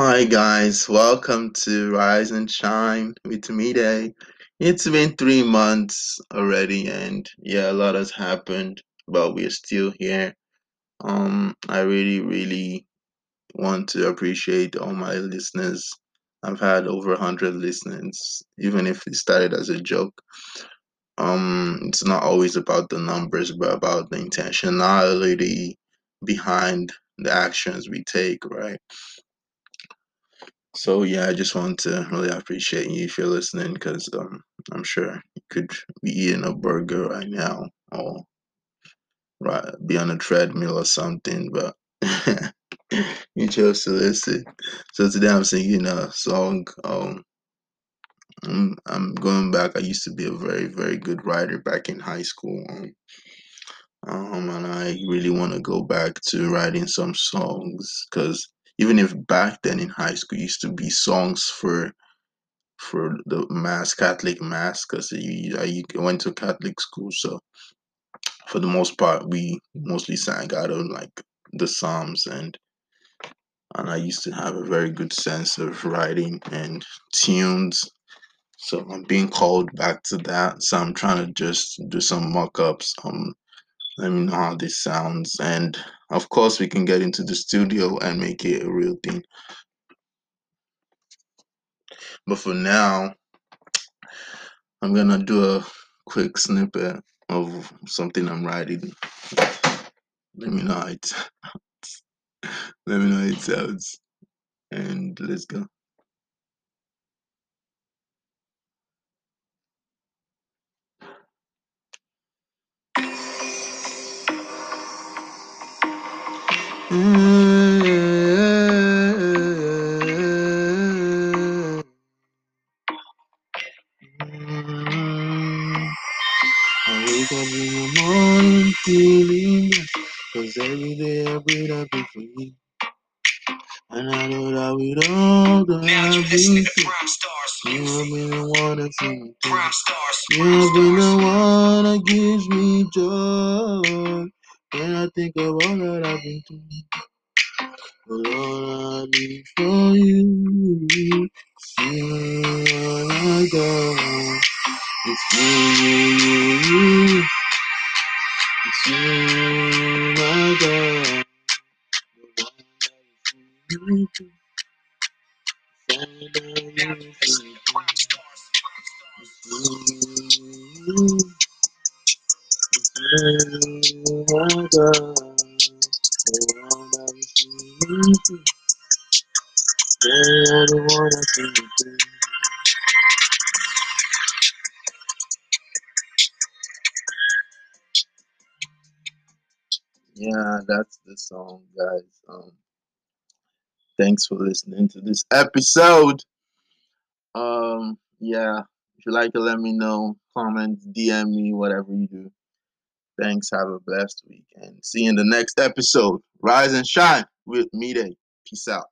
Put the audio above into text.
Hi guys, welcome to Rise and Shine with me day. It's been three months already and yeah, a lot has happened, but we're still here. Um, I really, really want to appreciate all my listeners. I've had over hundred listeners, even if it started as a joke. Um, it's not always about the numbers, but about the intentionality behind the actions we take, right? So yeah, I just want to really appreciate you if you're listening, because um, I'm sure you could be eating a burger right now or right be on a treadmill or something, but you chose to listen. So today I'm singing a song. Um, I'm, I'm going back. I used to be a very very good writer back in high school. Um, um and I really want to go back to writing some songs because even if back then in high school used to be songs for for the mass Catholic mass because you I went to Catholic school, so for the most part we mostly sang out of like the Psalms and and I used to have a very good sense of writing and tunes. So I'm being called back to that. So I'm trying to just do some mock-ups. Um, let me know how this sounds, and of course we can get into the studio and make it a real thing. But for now, I'm gonna do a quick snippet of something I'm writing. Let me know how it sounds. Let me know how it sounds. And let's go. Been happy for you. And I know that we don't die. May I just the Stars. You have the one that's in me. Prime stars. You have been the one that gives me joy. When I think of all that I've been through, all I need for you, all I got. It's you, you, you, you. It's you, my God. The one that is find out you. It's you, you, you, Yeah, that's the song, guys. Um, thanks for listening to this episode. Um, yeah, if you like it, let me know. Comment, DM me, whatever you do. Thanks. Have a blessed week and see you in the next episode. Rise and shine with me day. Peace out.